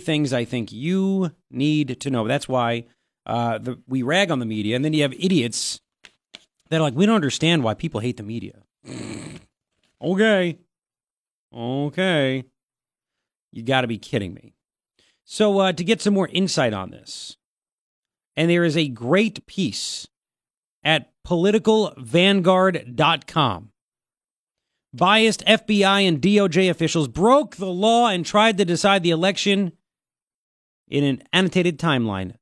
things I think you need to know. That's why uh, the, we rag on the media, and then you have idiots that are like, we don't understand why people hate the media. okay. Okay. You got to be kidding me. So, uh, to get some more insight on this, and there is a great piece at politicalvanguard.com. Biased FBI and DOJ officials broke the law and tried to decide the election in an annotated timeline.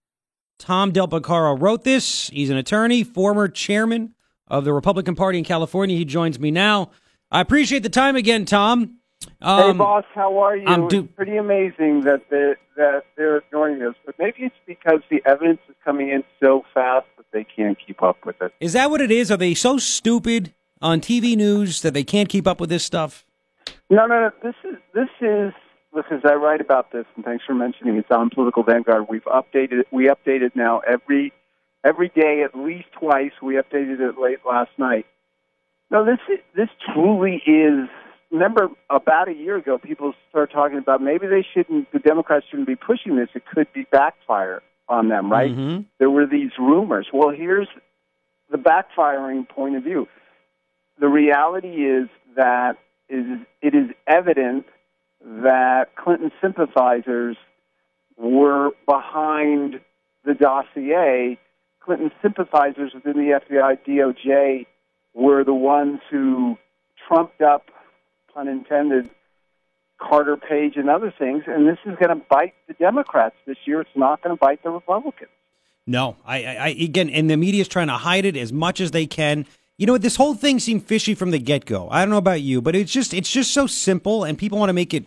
Tom Del Beccaro wrote this. He's an attorney, former chairman of the Republican Party in California. He joins me now. I appreciate the time again, Tom. Um, hey, boss, how are you? Do- it's pretty amazing that they're, that they're ignoring this, but maybe it's because the evidence is coming in so fast that they can't keep up with it. Is that what it is? Are they so stupid on TV news that they can't keep up with this stuff? No, no, no. This is this is because I write about this, and thanks for mentioning it's on Political Vanguard. We've updated we update it now every every day at least twice. We updated it late last night. No, this is, this truly is remember about a year ago, people started talking about maybe they shouldn't, the Democrats shouldn't be pushing this. It could be backfire on them, right? Mm-hmm. There were these rumors. Well, here's the backfiring point of view. The reality is that is it is evident that Clinton sympathizers were behind the dossier. Clinton sympathizers within the FBI, DOJ were the ones who trumped up pun intended, Carter Page and other things, and this is going to bite the Democrats this year. It's not going to bite the Republicans. No, I, I, again, and the media is trying to hide it as much as they can. You know, this whole thing seemed fishy from the get go. I don't know about you, but it's just it's just so simple, and people want to make it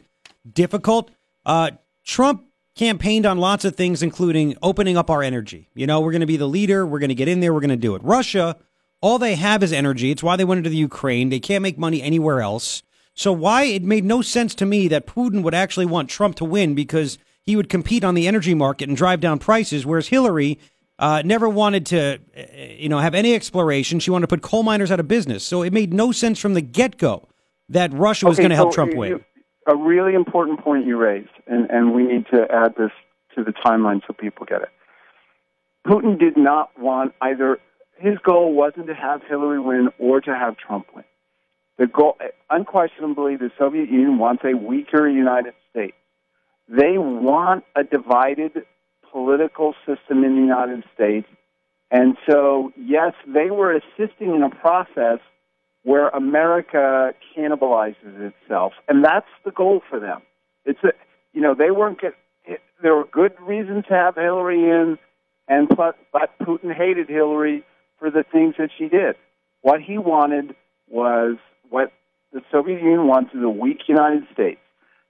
difficult. Uh, Trump campaigned on lots of things, including opening up our energy. You know, we're going to be the leader. We're going to get in there. We're going to do it. Russia, all they have is energy. It's why they went into the Ukraine. They can't make money anywhere else. So why it made no sense to me that Putin would actually want Trump to win because he would compete on the energy market and drive down prices, whereas Hillary uh, never wanted to, uh, you know, have any exploration. She wanted to put coal miners out of business. So it made no sense from the get go that Russia was okay, going to help Trump you, win. A really important point you raised, and, and we need to add this to the timeline so people get it. Putin did not want either. His goal wasn't to have Hillary win or to have Trump win. The goal, unquestionably, the Soviet Union wants a weaker United States. They want a divided political system in the United States. And so, yes, they were assisting in a process where America cannibalizes itself. And that's the goal for them. It's a, you know, they weren't get, there were good reasons to have Hillary in, and but, but Putin hated Hillary for the things that she did. What he wanted was what the Soviet Union wants is a weak United States.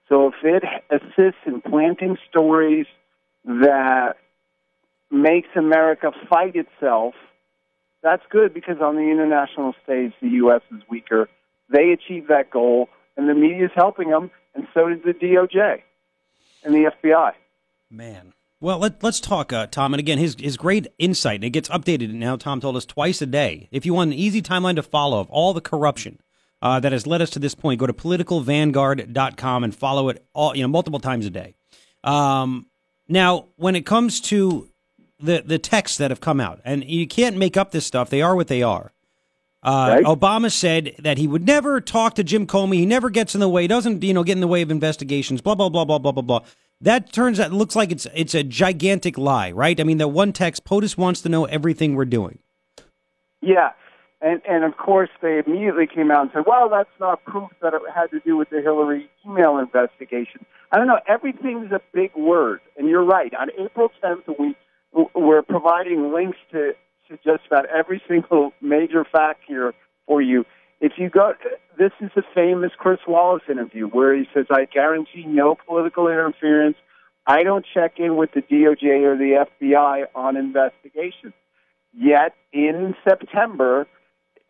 So if it assists in planting stories that makes America fight itself, that's good because on the international stage, the U.S. is weaker. They achieve that goal, and the media is helping them, and so does the DOJ and the FBI. Man. Well, let, us talk, uh, Tom. And again, his, his great insight, and it gets updated now, Tom told us twice a day. If you want an easy timeline to follow of all the corruption uh, that has led us to this point, go to politicalvanguard.com and follow it all, you know, multiple times a day. Um, now, when it comes to the, the texts that have come out, and you can't make up this stuff, they are what they are. Uh, right. Obama said that he would never talk to Jim Comey. He never gets in the way. He doesn't, you know, get in the way of investigations. Blah blah blah blah blah blah blah. That turns out looks like it's it's a gigantic lie, right? I mean, that one text POTUS wants to know everything we're doing. Yeah, and, and of course, they immediately came out and said, well, that's not proof that it had to do with the Hillary email investigation. I don't know. Everything's a big word. And you're right. On April 10th, we, we're providing links to, to just about every single major fact here for you. If you go, this is the famous Chris Wallace interview where he says, I guarantee no political interference. I don't check in with the DOJ or the FBI on investigations. Yet in September,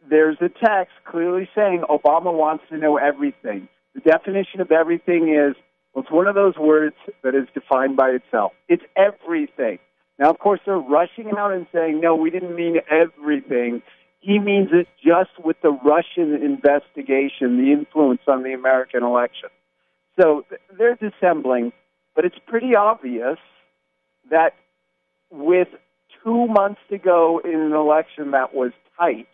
there's a text clearly saying Obama wants to know everything. The definition of everything is well, it's one of those words that is defined by itself. It's everything. Now, of course, they're rushing out and saying, no, we didn't mean everything. He means it just with the Russian investigation, the influence on the American election. So they're dissembling. but it's pretty obvious that with two months to go in an election that was tight,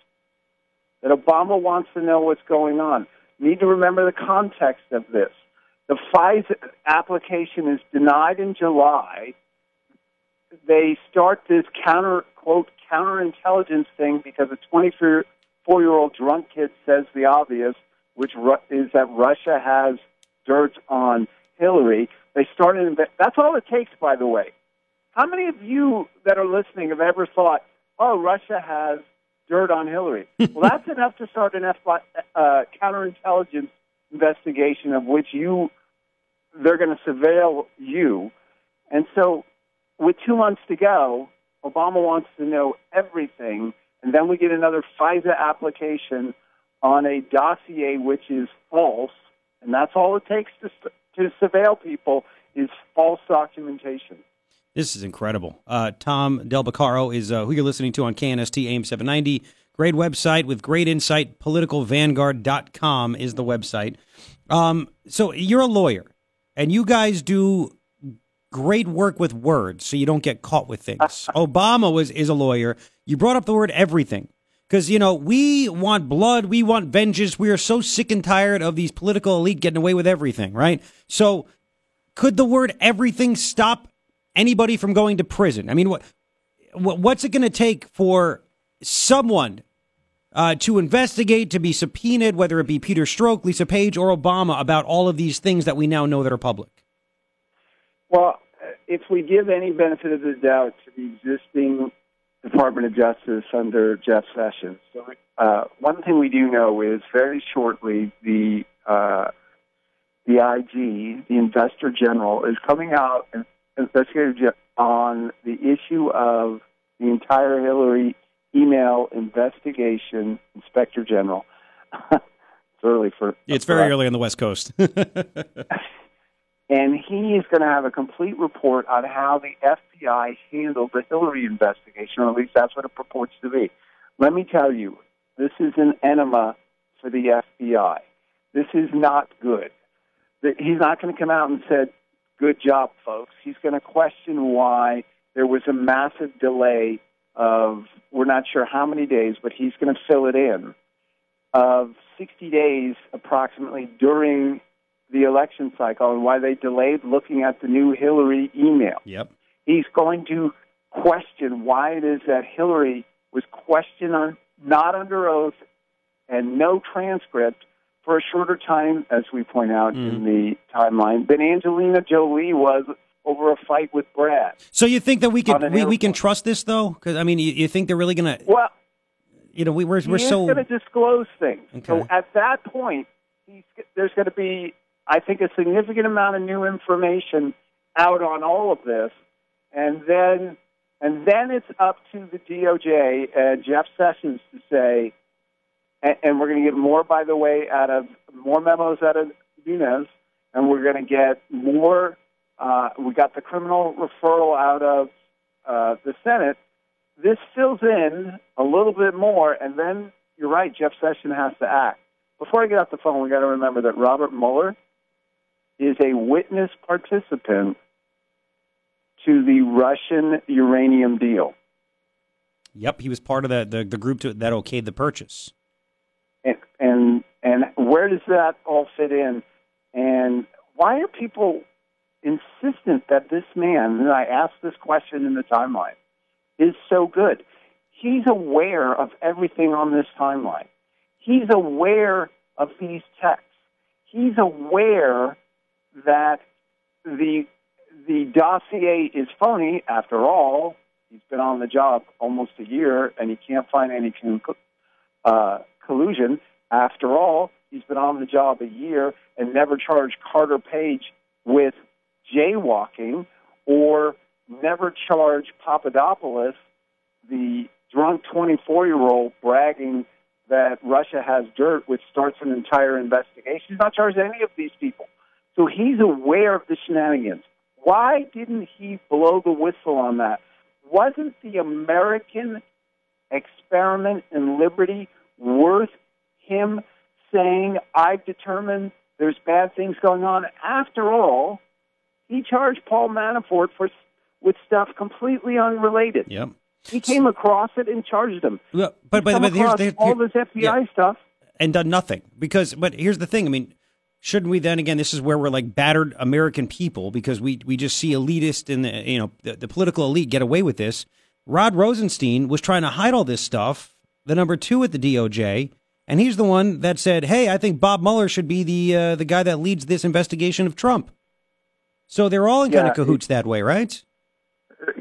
that Obama wants to know what's going on. need to remember the context of this. The FISA application is denied in July. They start this counter quote counterintelligence thing because a 24 year old drunk kid says the obvious, which is that Russia has dirt on Hillary. They start an started. That's all it takes, by the way. How many of you that are listening have ever thought, "Oh, Russia has dirt on Hillary"? well, that's enough to start an F- uh, counterintelligence investigation of which you they're going to surveil you. And so, with two months to go, Obama wants to know everything, and then we get another FISA application on a dossier which is false, and that's all it takes to to surveil people is false documentation. This is incredible. Uh, Tom Del Beccaro is uh, who you're listening to on KNST AM 790. Great website with great insight. PoliticalVanguard.com is the website. Um, so you're a lawyer, and you guys do great work with words so you don't get caught with things. Obama was is a lawyer. You brought up the word everything. Because, you know, we want blood, we want vengeance. We are so sick and tired of these political elite getting away with everything, right? So, could the word everything stop anybody from going to prison? I mean, what, what's it going to take for someone uh, to investigate, to be subpoenaed, whether it be Peter Strzok, Lisa Page, or Obama, about all of these things that we now know that are public? Well, if we give any benefit of the doubt to the existing Department of Justice under Jeff Sessions. Uh, one thing we do know is very shortly the uh, the IG, the Investor General, is coming out and on the issue of the entire Hillary email investigation. Inspector General. it's early for. It's very early on the West Coast. and he is going to have a complete report on how the FBI handled the Hillary investigation, or at least that's what it purports to be. Let me tell you, this is an enema for the FBI. This is not good. He's not going to come out and say, "Good job, folks." He's going to question why there was a massive delay of we're not sure how many days, but he's going to fill it in of 60 days approximately during the election cycle and why they delayed looking at the new Hillary email. Yep. He's going to question why it is that Hillary was questioned on, not under oath and no transcript for a shorter time, as we point out mm. in the timeline, than Angelina Jolie was over a fight with Brad. So you think that we can we, we can trust this though? Because I mean, you, you think they're really going to? Well, you know, we, we're we're so going to disclose things. Okay. So at that point, there's going to be I think, a significant amount of new information out on all of this, and then and then it's up to the DOJ and Jeff Sessions to say, and, we're going to get more, by the way, out of more memos out of Nunes, and we're going to get more. Uh, we got the criminal referral out of uh, the Senate. This fills in a little bit more, and then you're right. Jeff Sessions has to act. Before I get off the phone, we got to remember that Robert Mueller is a witness participant to the Russian uranium deal. Yep, he was part of the the, the group to, that okayed the purchase. And, and and where does that all fit in? And why are people insistent that this man, and I asked this question in the timeline, is so good? He's aware of everything on this timeline. He's aware of these texts. He's aware that the the dossier is phony. After all, he's been on the job almost a year, and he can't find any uh, collusion. After all, he's been on the job a year and never charged Carter Page with jaywalking or never charged Papadopoulos, the drunk 24 year old, bragging that Russia has dirt, which starts an entire investigation. He's not charged any of these people. So he's aware of the shenanigans. Why didn't he blow the whistle on that? Wasn't the American experiment in liberty worth him saying, I've determined there's bad things going on? After all, he charged Paul Manafort for with stuff completely unrelated. Yep. He came across it and charged him. Well, but but, but here's the all this FBI yeah. stuff. and done nothing because but here's the thing i mean shouldn't we then again this is where we're like battered american people because we we just see elitist and the you know the, the political elite get away with this rod rosenstein was trying to hide all this stuff the number two at the doj and he's the one that said hey i think bob mueller should be the uh, the guy that leads this investigation of trump so they're all in kind of cahoots that way right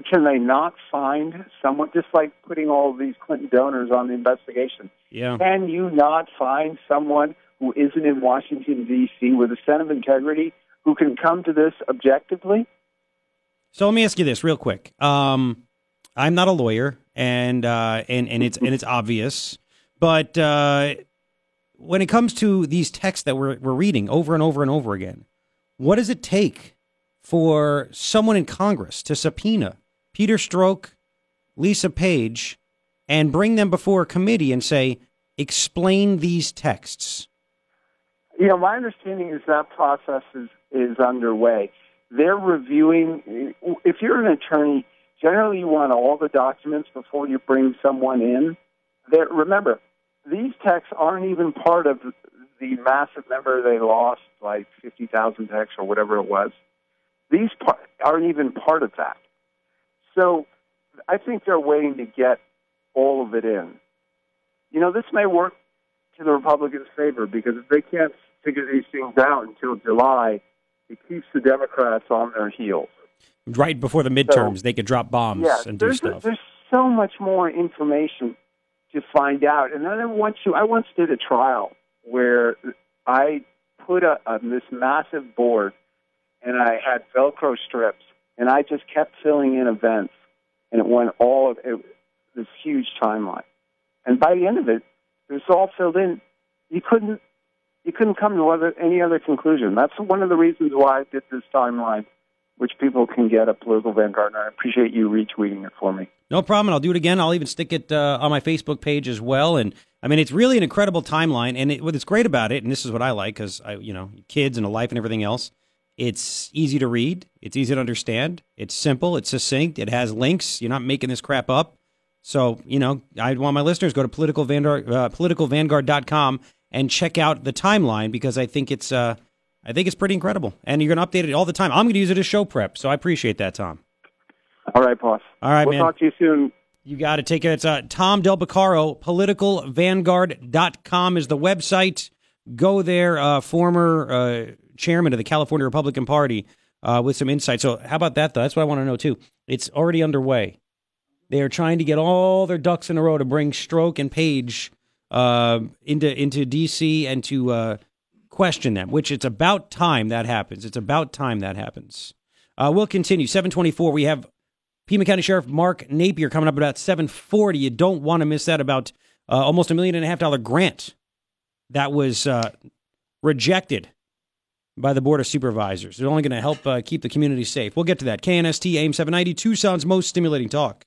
Can they not find someone just like putting all these Clinton donors on the investigation? yeah Can you not find someone who isn't in Washington D.C. with a sense of integrity who can come to this objectively? So let me ask you this real quick. Um, I'm not a lawyer, and uh, and and it's and it's obvious, but uh, when it comes to these texts that we're we're reading over and over and over again, what does it take for someone in Congress to subpoena Peter Strzok, Lisa Page, and bring them before a committee and say, explain these texts? You know, my understanding is that process is, is underway. They're reviewing, if you're an attorney, generally you want all the documents before you bring someone in. They're, remember, these texts aren't even part of the massive number they lost, like 50,000 texts or whatever it was. These par- aren't even part of that. So I think they're waiting to get all of it in. You know, this may work to the Republicans' favor because if they can't figure these things out until July, it keeps the Democrats on their heels. Right before the midterms, they could drop bombs Yeah, and do stuff. there's so much more information to find out. And then I once you, I once did a trial where I put a, a this massive board and I had Velcro strips and I just kept filling in events and it went all of it, this huge timeline. And by the end of it, it was all filled in. You couldn't you couldn't come to other, any other conclusion. That's one of the reasons why I did this timeline, which people can get at Political Vanguard. And I appreciate you retweeting it for me. No problem. And I'll do it again. I'll even stick it uh, on my Facebook page as well. And I mean, it's really an incredible timeline. And it, what's great about it, and this is what I like, because I, you know, kids and a life and everything else. It's easy to read. It's easy to understand. It's simple. It's succinct. It has links. You're not making this crap up. So, you know, I want my listeners go to political Vanguard, uh, politicalvanguard.com and check out the timeline because I think it's, uh, I think it's pretty incredible. And you're going to update it all the time. I'm going to use it as show prep. So I appreciate that, Tom. All right, boss. All right, we'll man. talk to you soon. You got to take it. It's uh, Tom Del Beccaro, politicalvanguard.com is the website. Go there, uh, former uh, chairman of the California Republican Party, uh, with some insight. So, how about that, though? That's what I want to know, too. It's already underway. They are trying to get all their ducks in a row to bring Strzok and Page uh, into, into D.C. and to uh, question them, which it's about time that happens. It's about time that happens. Uh, we'll continue. 724, we have Pima County Sheriff Mark Napier coming up about 740. You don't want to miss that about uh, almost a million and a half dollar grant that was uh, rejected by the Board of Supervisors. They're only going to help uh, keep the community safe. We'll get to that. KNST AM 790, Tucson's most stimulating talk.